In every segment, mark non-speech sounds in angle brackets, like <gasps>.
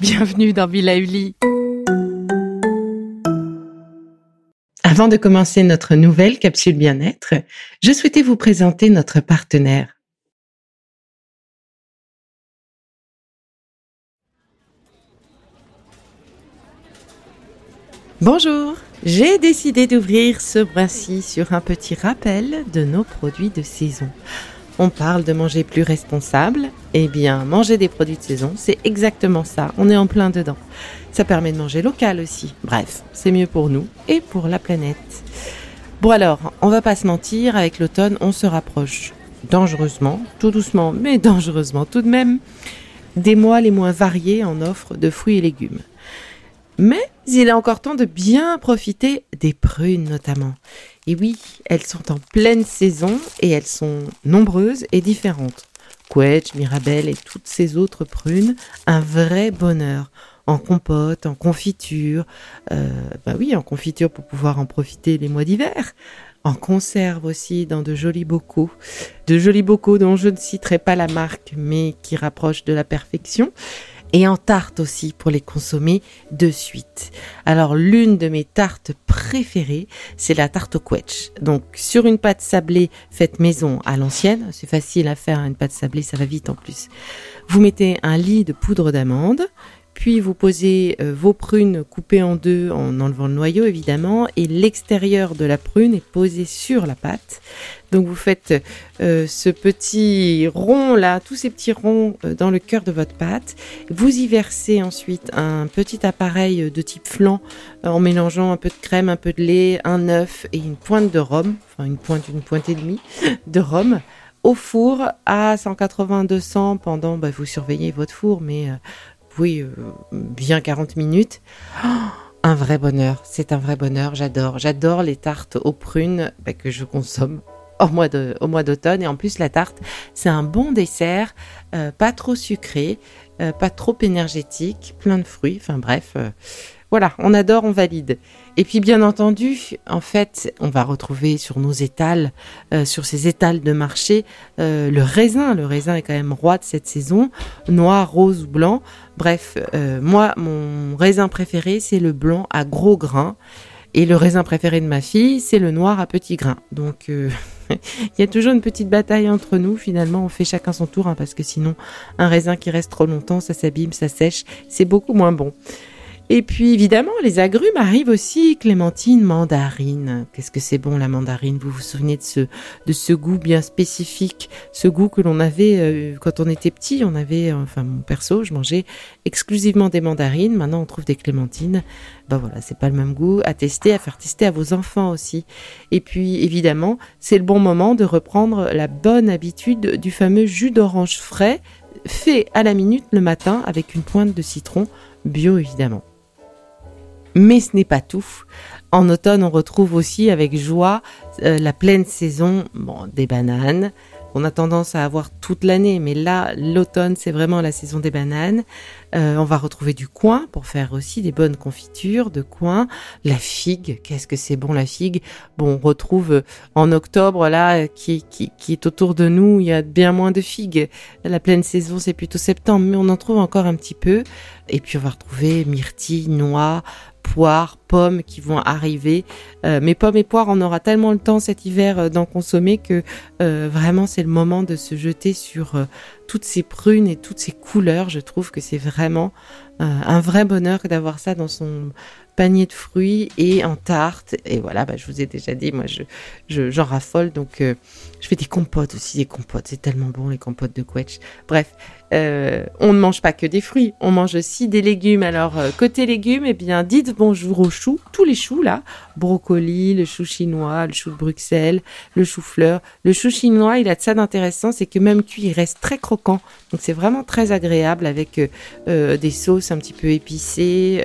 Bienvenue dans Villa Uli. Avant de commencer notre nouvelle capsule bien-être, je souhaitais vous présenter notre partenaire. Bonjour, j'ai décidé d'ouvrir ce bras-ci sur un petit rappel de nos produits de saison. On parle de manger plus responsable. Eh bien, manger des produits de saison, c'est exactement ça. On est en plein dedans. Ça permet de manger local aussi. Bref, c'est mieux pour nous et pour la planète. Bon alors, on va pas se mentir, avec l'automne, on se rapproche dangereusement, tout doucement, mais dangereusement tout de même, des mois les moins variés en offre de fruits et légumes. Mais il est encore temps de bien profiter des prunes notamment. Et oui, elles sont en pleine saison et elles sont nombreuses et différentes. Quetch, Mirabelle et toutes ces autres prunes, un vrai bonheur. En compote, en confiture, euh, bah oui, en confiture pour pouvoir en profiter les mois d'hiver. En conserve aussi dans de jolis bocaux. De jolis bocaux dont je ne citerai pas la marque, mais qui rapprochent de la perfection et en tarte aussi pour les consommer de suite. Alors l'une de mes tartes préférées, c'est la tarte au quetch. Donc sur une pâte sablée faite maison à l'ancienne, c'est facile à faire une pâte sablée, ça va vite en plus. Vous mettez un lit de poudre d'amande, puis vous posez euh, vos prunes coupées en deux en enlevant le noyau évidemment et l'extérieur de la prune est posé sur la pâte. Donc vous faites euh, ce petit rond là, tous ces petits ronds euh, dans le cœur de votre pâte. Vous y versez ensuite un petit appareil de type flan en mélangeant un peu de crème, un peu de lait, un œuf et une pointe de rhum, enfin une pointe, une pointe et demie <laughs> de rhum au four à 180-200 pendant, bah, vous surveillez votre four, mais oui, euh, bien 40 minutes. <gasps> Un vrai bonheur, c'est un vrai bonheur, j'adore. J'adore les tartes aux prunes bah, que je consomme au mois, de, au mois d'automne. Et en plus, la tarte, c'est un bon dessert, euh, pas trop sucré, euh, pas trop énergétique, plein de fruits, enfin bref. Voilà, on adore, on valide. Et puis bien entendu, en fait, on va retrouver sur nos étals, euh, sur ces étals de marché, euh, le raisin. Le raisin est quand même roi de cette saison, noir, rose ou blanc. Bref, euh, moi, mon raisin préféré, c'est le blanc à gros grains. Et le raisin préféré de ma fille, c'est le noir à petits grains. Donc, <laughs> il y a toujours une petite bataille entre nous. Finalement, on fait chacun son tour, hein, parce que sinon, un raisin qui reste trop longtemps, ça s'abîme, ça sèche, c'est beaucoup moins bon. Et puis évidemment, les agrumes arrivent aussi, clémentine, mandarine. Qu'est-ce que c'est bon la mandarine? Vous vous souvenez de ce, goût bien spécifique, ce goût que l'on avait euh, quand on était petit. On avait, enfin mon perso, je mangeais exclusivement des mandarines. Maintenant, on trouve des clémentines. Ben voilà, c'est pas le même goût. À tester, à faire tester à vos enfants aussi. Et puis évidemment, c'est le bon moment de reprendre la bonne habitude du fameux jus d'orange frais, fait à la minute le matin avec une pointe de citron bio évidemment. Mais ce n'est pas tout. En automne, on retrouve aussi avec joie euh, la pleine saison bon, des bananes. On a tendance à avoir toute l'année, mais là, l'automne, c'est vraiment la saison des bananes. Euh, on va retrouver du coin pour faire aussi des bonnes confitures de coin. La figue, qu'est-ce que c'est bon la figue? Bon, on retrouve euh, en octobre, là, qui, qui, qui est autour de nous, il y a bien moins de figues. La pleine saison, c'est plutôt septembre, mais on en trouve encore un petit peu. Et puis on va retrouver myrtille, noix, poires, pommes qui vont arriver. Euh, mais pommes et poires, on aura tellement le temps cet hiver euh, d'en consommer que euh, vraiment c'est le moment de se jeter sur toutes ces prunes et toutes ces couleurs. Je trouve que c'est vraiment un vrai bonheur d'avoir ça dans son panier de fruits et en tarte. Et voilà, bah, je vous ai déjà dit, moi, je, je, j'en raffole. Donc, euh, je fais des compotes aussi, des compotes. C'est tellement bon, les compotes de quetch. Bref, euh, on ne mange pas que des fruits, on mange aussi des légumes. Alors, euh, côté légumes, eh bien, dites bonjour aux choux, tous les choux, là. Brocoli, le chou chinois, le chou de Bruxelles, le chou-fleur. Le chou chinois, il a de ça d'intéressant, c'est que même cuit, il reste très croquant. Donc, c'est vraiment très agréable avec des sauces un petit peu épicées.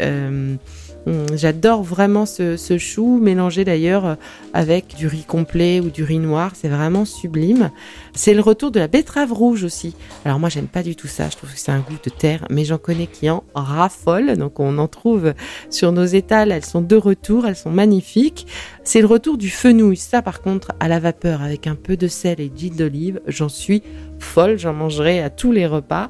Hum, j'adore vraiment ce, chou, mélangé d'ailleurs euh, avec du riz complet ou du riz noir. C'est vraiment sublime. C'est le retour de la betterave rouge aussi. Alors moi, j'aime pas du tout ça. Je trouve que c'est un goût de terre, mais j'en connais qui en raffolent. Donc on en trouve sur nos étals. Elles sont de retour. Elles sont magnifiques. C'est le retour du fenouil. Ça, par contre, à la vapeur avec un peu de sel et d'huile d'olive, j'en suis folle. J'en mangerai à tous les repas.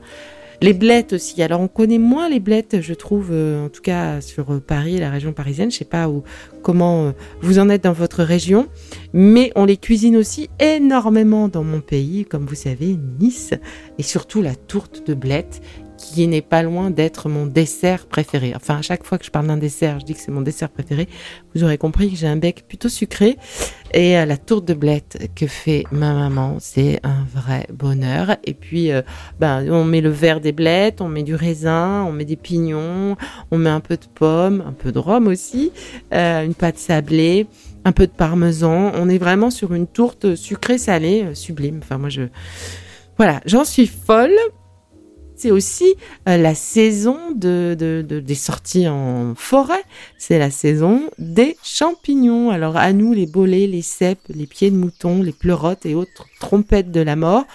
Les blettes aussi. Alors on connaît moins les blettes, je trouve, euh, en tout cas sur Paris, la région parisienne. Je sais pas où, comment euh, vous en êtes dans votre région, mais on les cuisine aussi énormément dans mon pays, comme vous savez, Nice, et surtout la tourte de blettes qui n'est pas loin d'être mon dessert préféré. Enfin, à chaque fois que je parle d'un dessert, je dis que c'est mon dessert préféré. Vous aurez compris que j'ai un bec plutôt sucré. Et euh, la tourte de blette que fait ma maman, c'est un vrai bonheur. Et puis, euh, ben, on met le verre des blettes, on met du raisin, on met des pignons, on met un peu de pommes, un peu de rhum aussi, euh, une pâte sablée un peu de parmesan. On est vraiment sur une tourte sucrée salée sublime. Enfin moi je voilà, j'en suis folle c'est aussi euh, la saison de, des sorties en forêt. C'est la saison des champignons. Alors à nous les bolets, les cèpes, les pieds de mouton, les pleurotes et autres trompettes de la mort.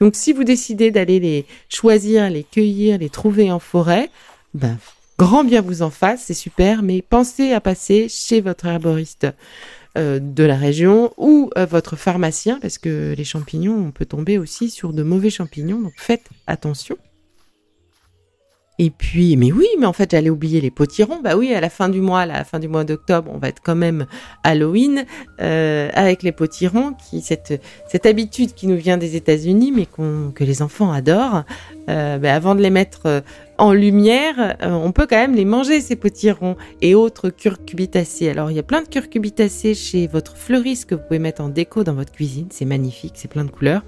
Donc si vous décidez d'aller les choisir, les cueillir, les trouver en forêt, ben grand bien vous en fasse, c'est super. Mais pensez à passer chez votre herboriste. Euh, de la région ou euh, votre pharmacien parce que les champignons, on peut tomber aussi sur de mauvais champignons, donc faites attention. Et puis, mais oui, mais en fait, j'allais oublier les potirons. Bah oui, à la fin du mois, à la fin du mois d'octobre, on va être quand même Halloween euh, avec les potirons, qui cette cette habitude qui nous vient des États-Unis, mais que les enfants adorent. Euh, bah, avant de les mettre euh, en lumière, on peut quand même les manger ces potirons et autres curcubitacées. Alors il y a plein de curcubitacées chez votre fleuriste que vous pouvez mettre en déco dans votre cuisine. C'est magnifique, c'est plein de couleurs.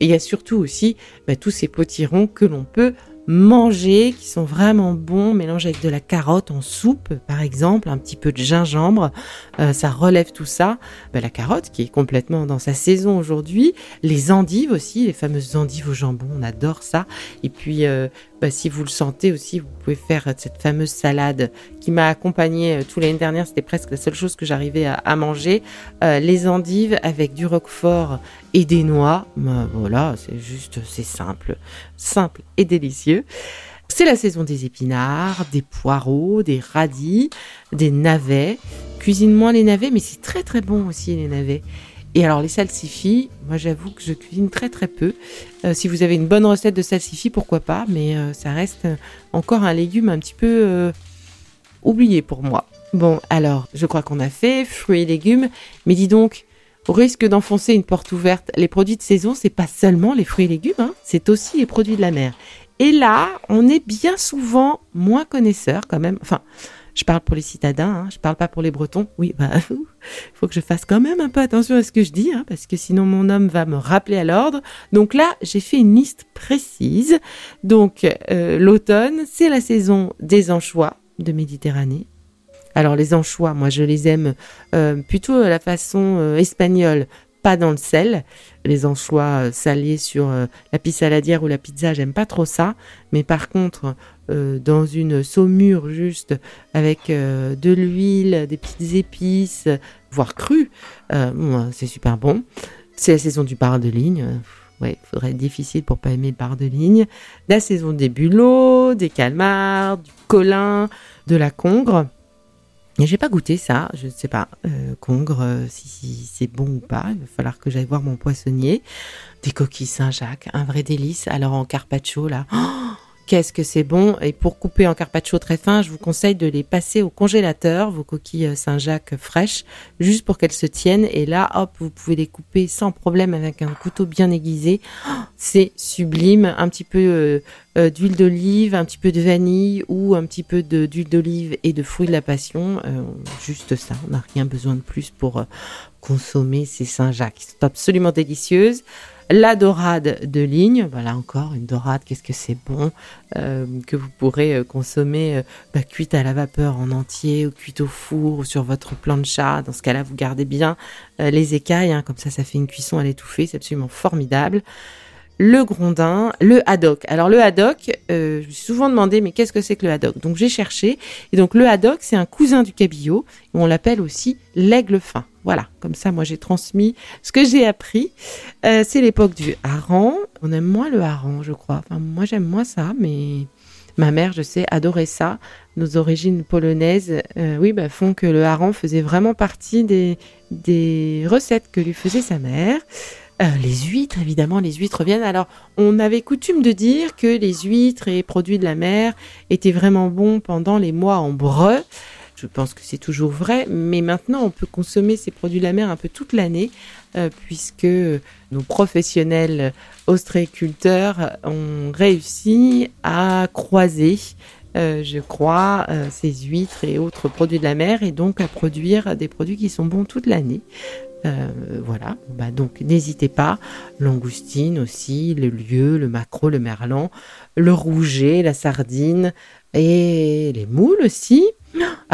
Et il y a surtout aussi bah, tous ces potirons que l'on peut manger, qui sont vraiment bons, mélangés avec de la carotte en soupe, par exemple, un petit peu de gingembre, euh, ça relève tout ça. Ben, la carotte qui est complètement dans sa saison aujourd'hui, les endives aussi, les fameuses endives au jambon, on adore ça. Et puis euh, bah, si vous le sentez aussi, vous pouvez faire cette fameuse salade qui m'a accompagnée euh, tout l'année dernière. C'était presque la seule chose que j'arrivais à, manger. Euh, les endives avec du roquefort et des noix. Bah, voilà, c'est juste, c'est simple, simple et délicieux. C'est la saison des épinards, des poireaux, des radis, des navets. Cuisine moins les navets, mais c'est très très bon aussi les navets. Et alors les salsifis, moi j'avoue que je cuisine très très peu. Euh, si vous avez une bonne recette de salsifis, pourquoi pas, mais euh, ça reste encore un légume un petit peu oublié pour moi. Bon, alors je crois qu'on a fait fruits et légumes, mais dis donc, au risque d'enfoncer une porte ouverte, les produits de saison, c'est pas seulement les fruits et légumes, hein, c'est aussi les produits de la mer. Et là, on est bien souvent moins connaisseurs quand même. Enfin, je parle pour les citadins, hein, je parle pas pour les Bretons. Oui, bah, <laughs> faut que je fasse quand même un peu attention à ce que je dis, hein, parce que sinon mon homme va me rappeler à l'ordre. Donc là, j'ai fait une liste précise. Donc euh, l'automne, c'est la saison des anchois de Méditerranée. Alors les anchois, moi je les aime euh, plutôt à la façon euh, espagnole, pas dans le sel. Les anchois salés sur la pizza saladière ou la pizza, j'aime pas trop ça. Mais par contre, euh, dans une saumure juste avec euh, de l'huile, des petites épices, voire crues. Euh, c'est super bon. C'est la saison du bar de ligne. Ouais, il faudrait être difficile pour pas aimer le bar de ligne. La saison des bulots, des calmars, du colin, de la congre. Et j'ai pas goûté ça, je ne sais pas, congre, si, c'est bon ou pas. Il va falloir que j'aille voir mon poissonnier. Des coquilles Saint-Jacques, un vrai délice. Alors en carpaccio là, oh Qu'est-ce que c'est bon Et pour couper en carpaccio très fin, je vous conseille de les passer au congélateur, vos coquilles euh, Saint-Jacques fraîches, juste pour qu'elles se tiennent. Et là, hop, vous pouvez les couper sans problème avec un couteau bien aiguisé. <gasps> C'est sublime, un petit peu euh, euh, d'huile d'olive, un petit peu de vanille ou un petit peu d'huile d'olive et de fruits de la passion. Juste ça, on n'a rien besoin de plus pour consommer ces Saint-Jacques. Ils sont absolument délicieuses. La dorade de ligne, voilà encore une dorade, qu'est-ce que c'est bon, que vous pourrez consommer bah, cuite à la vapeur en entier ou cuite au four ou sur votre plancha. Dans ce cas-là, vous gardez bien les écailles, hein, comme ça, ça fait une cuisson à l'étouffée, c'est absolument formidable le grondin, le haddock. Alors le haddock, euh, je me suis souvent demandé mais qu'est-ce que c'est que le haddock? Donc j'ai cherché et donc le haddock c'est un cousin du cabillaud, on l'appelle aussi l'aigle fin. Voilà, comme ça moi j'ai transmis ce que j'ai appris. Euh, c'est l'époque du hareng. On aime moins le hareng, je crois. Enfin moi j'aime moins ça, mais ma mère, je sais, adorait ça. Nos origines polonaises, euh, oui, bah, font que le hareng faisait vraiment partie des, des recettes que lui faisait sa mère. Euh, les huîtres, évidemment, les huîtres viennent. Alors, on avait coutume de dire que les huîtres et produits de la mer étaient vraiment bons pendant les mois en breu. Je pense que c'est toujours vrai, mais maintenant on peut consommer ces produits de la mer un peu toute l'année, euh, puisque nos professionnels ostréiculteurs ont réussi à croiser euh, je crois, ces huîtres et autres produits de la mer, et donc à produire des produits qui sont bons toute l'année. Euh, voilà, bah donc n'hésitez pas, langoustine aussi, le lieu, le maquereau, le merlan, le rouget, la sardine et les moules aussi.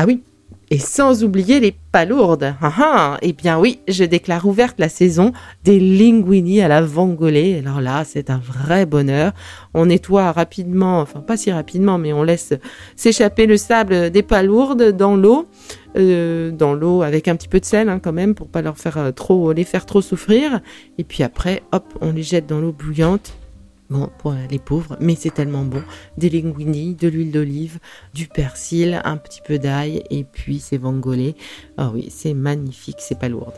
Ah oui, et sans oublier les palourdes. Ah ah, eh bien oui, je déclare ouverte la saison des linguini à la vongolée. Alors là, c'est un vrai bonheur. On nettoie rapidement, enfin pas si rapidement, mais on laisse s'échapper le sable des palourdes dans l'eau, euh, dans l'eau avec un petit peu de sel hein, quand même pour pas leur faire euh, trop, les faire trop souffrir. Et puis après, hop, on les jette dans l'eau bouillante Bon, pour les pauvres, mais c'est tellement bon. Des linguini, de l'huile d'olive, du persil, un petit peu d'ail et puis c'est vongolé. Ah oui, c'est magnifique, c'est pas lourd.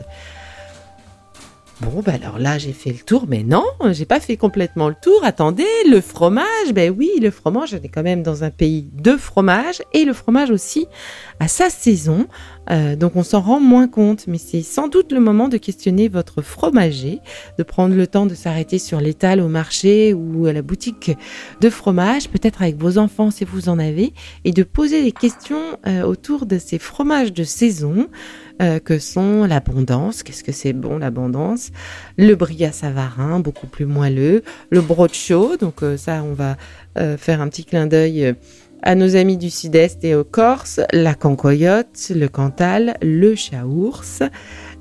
Bon, bah alors là, j'ai fait le tour, mais non, j'ai pas fait complètement le tour. Attendez, le fromage, ben oui, le fromage, on est quand même dans un pays de fromage, et le fromage aussi à sa saison. Euh, donc on s'en rend moins compte, mais c'est sans doute le moment de questionner votre fromager, de prendre le temps de s'arrêter sur l'étal au marché ou à la boutique de fromage, peut-être avec vos enfants si vous en avez, et de poser des questions euh, autour de ces fromages de saison. Euh, que sont l'abondance, qu'est-ce que c'est bon l'abondance, le bria savarin, beaucoup plus moelleux, le brocho, donc euh, ça on va euh, faire un petit clin d'œil à nos amis du sud-est et aux Corses, la cancoyote, le cantal, le chaours,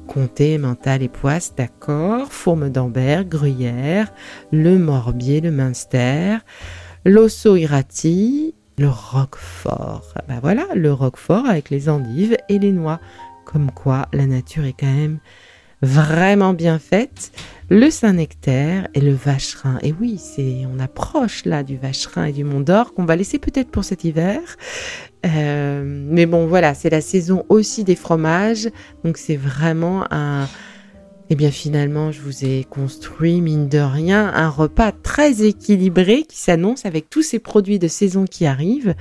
comté, mental et poisse, d'accord, fourme d'Ambert, gruyère, le morbier, le minster, l'osso irati, le roquefort. Ben voilà, le roquefort avec les endives et les noix. Comme quoi, la nature est quand même vraiment bien faite. Le Saint-Nectaire et le Vacherin. Et oui, c'est, on approche là du Vacherin et du Mont d'Or qu'on va laisser peut-être pour cet hiver. Euh, mais bon, voilà, c'est la saison aussi des fromages. Donc c'est vraiment un, eh bien finalement, je vous ai construit, mine de rien, un repas très équilibré qui s'annonce avec tous ces produits de saison qui arrivent.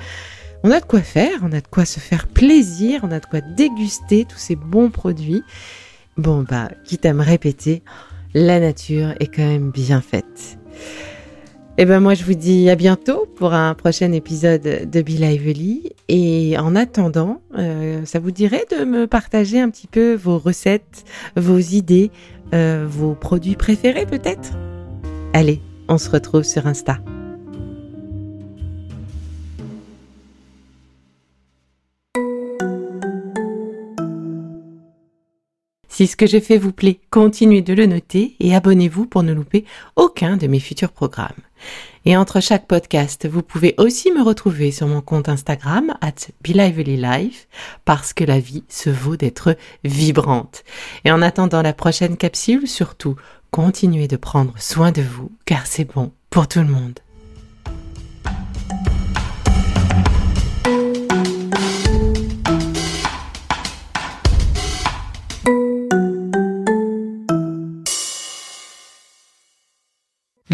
On a de quoi faire, on a de quoi se faire plaisir, on a de quoi déguster tous ces bons produits. Bon, bah, quitte à me répéter, la nature est quand même bien faite. Et eh ben moi je vous dis à bientôt pour un prochain épisode de Be Lively et en attendant, euh, ça vous dirait de me partager un petit peu vos recettes, vos idées, euh, vos produits préférés peut-être? Allez, on se retrouve sur Insta. Si ce que j'ai fait vous plaît, continuez de le noter et abonnez-vous pour ne louper aucun de mes futurs programmes. Et entre chaque podcast, vous pouvez aussi me retrouver sur mon compte Instagram at Life parce que la vie se vaut d'être vibrante. Et en attendant la prochaine capsule, surtout, continuez de prendre soin de vous car c'est bon pour tout le monde.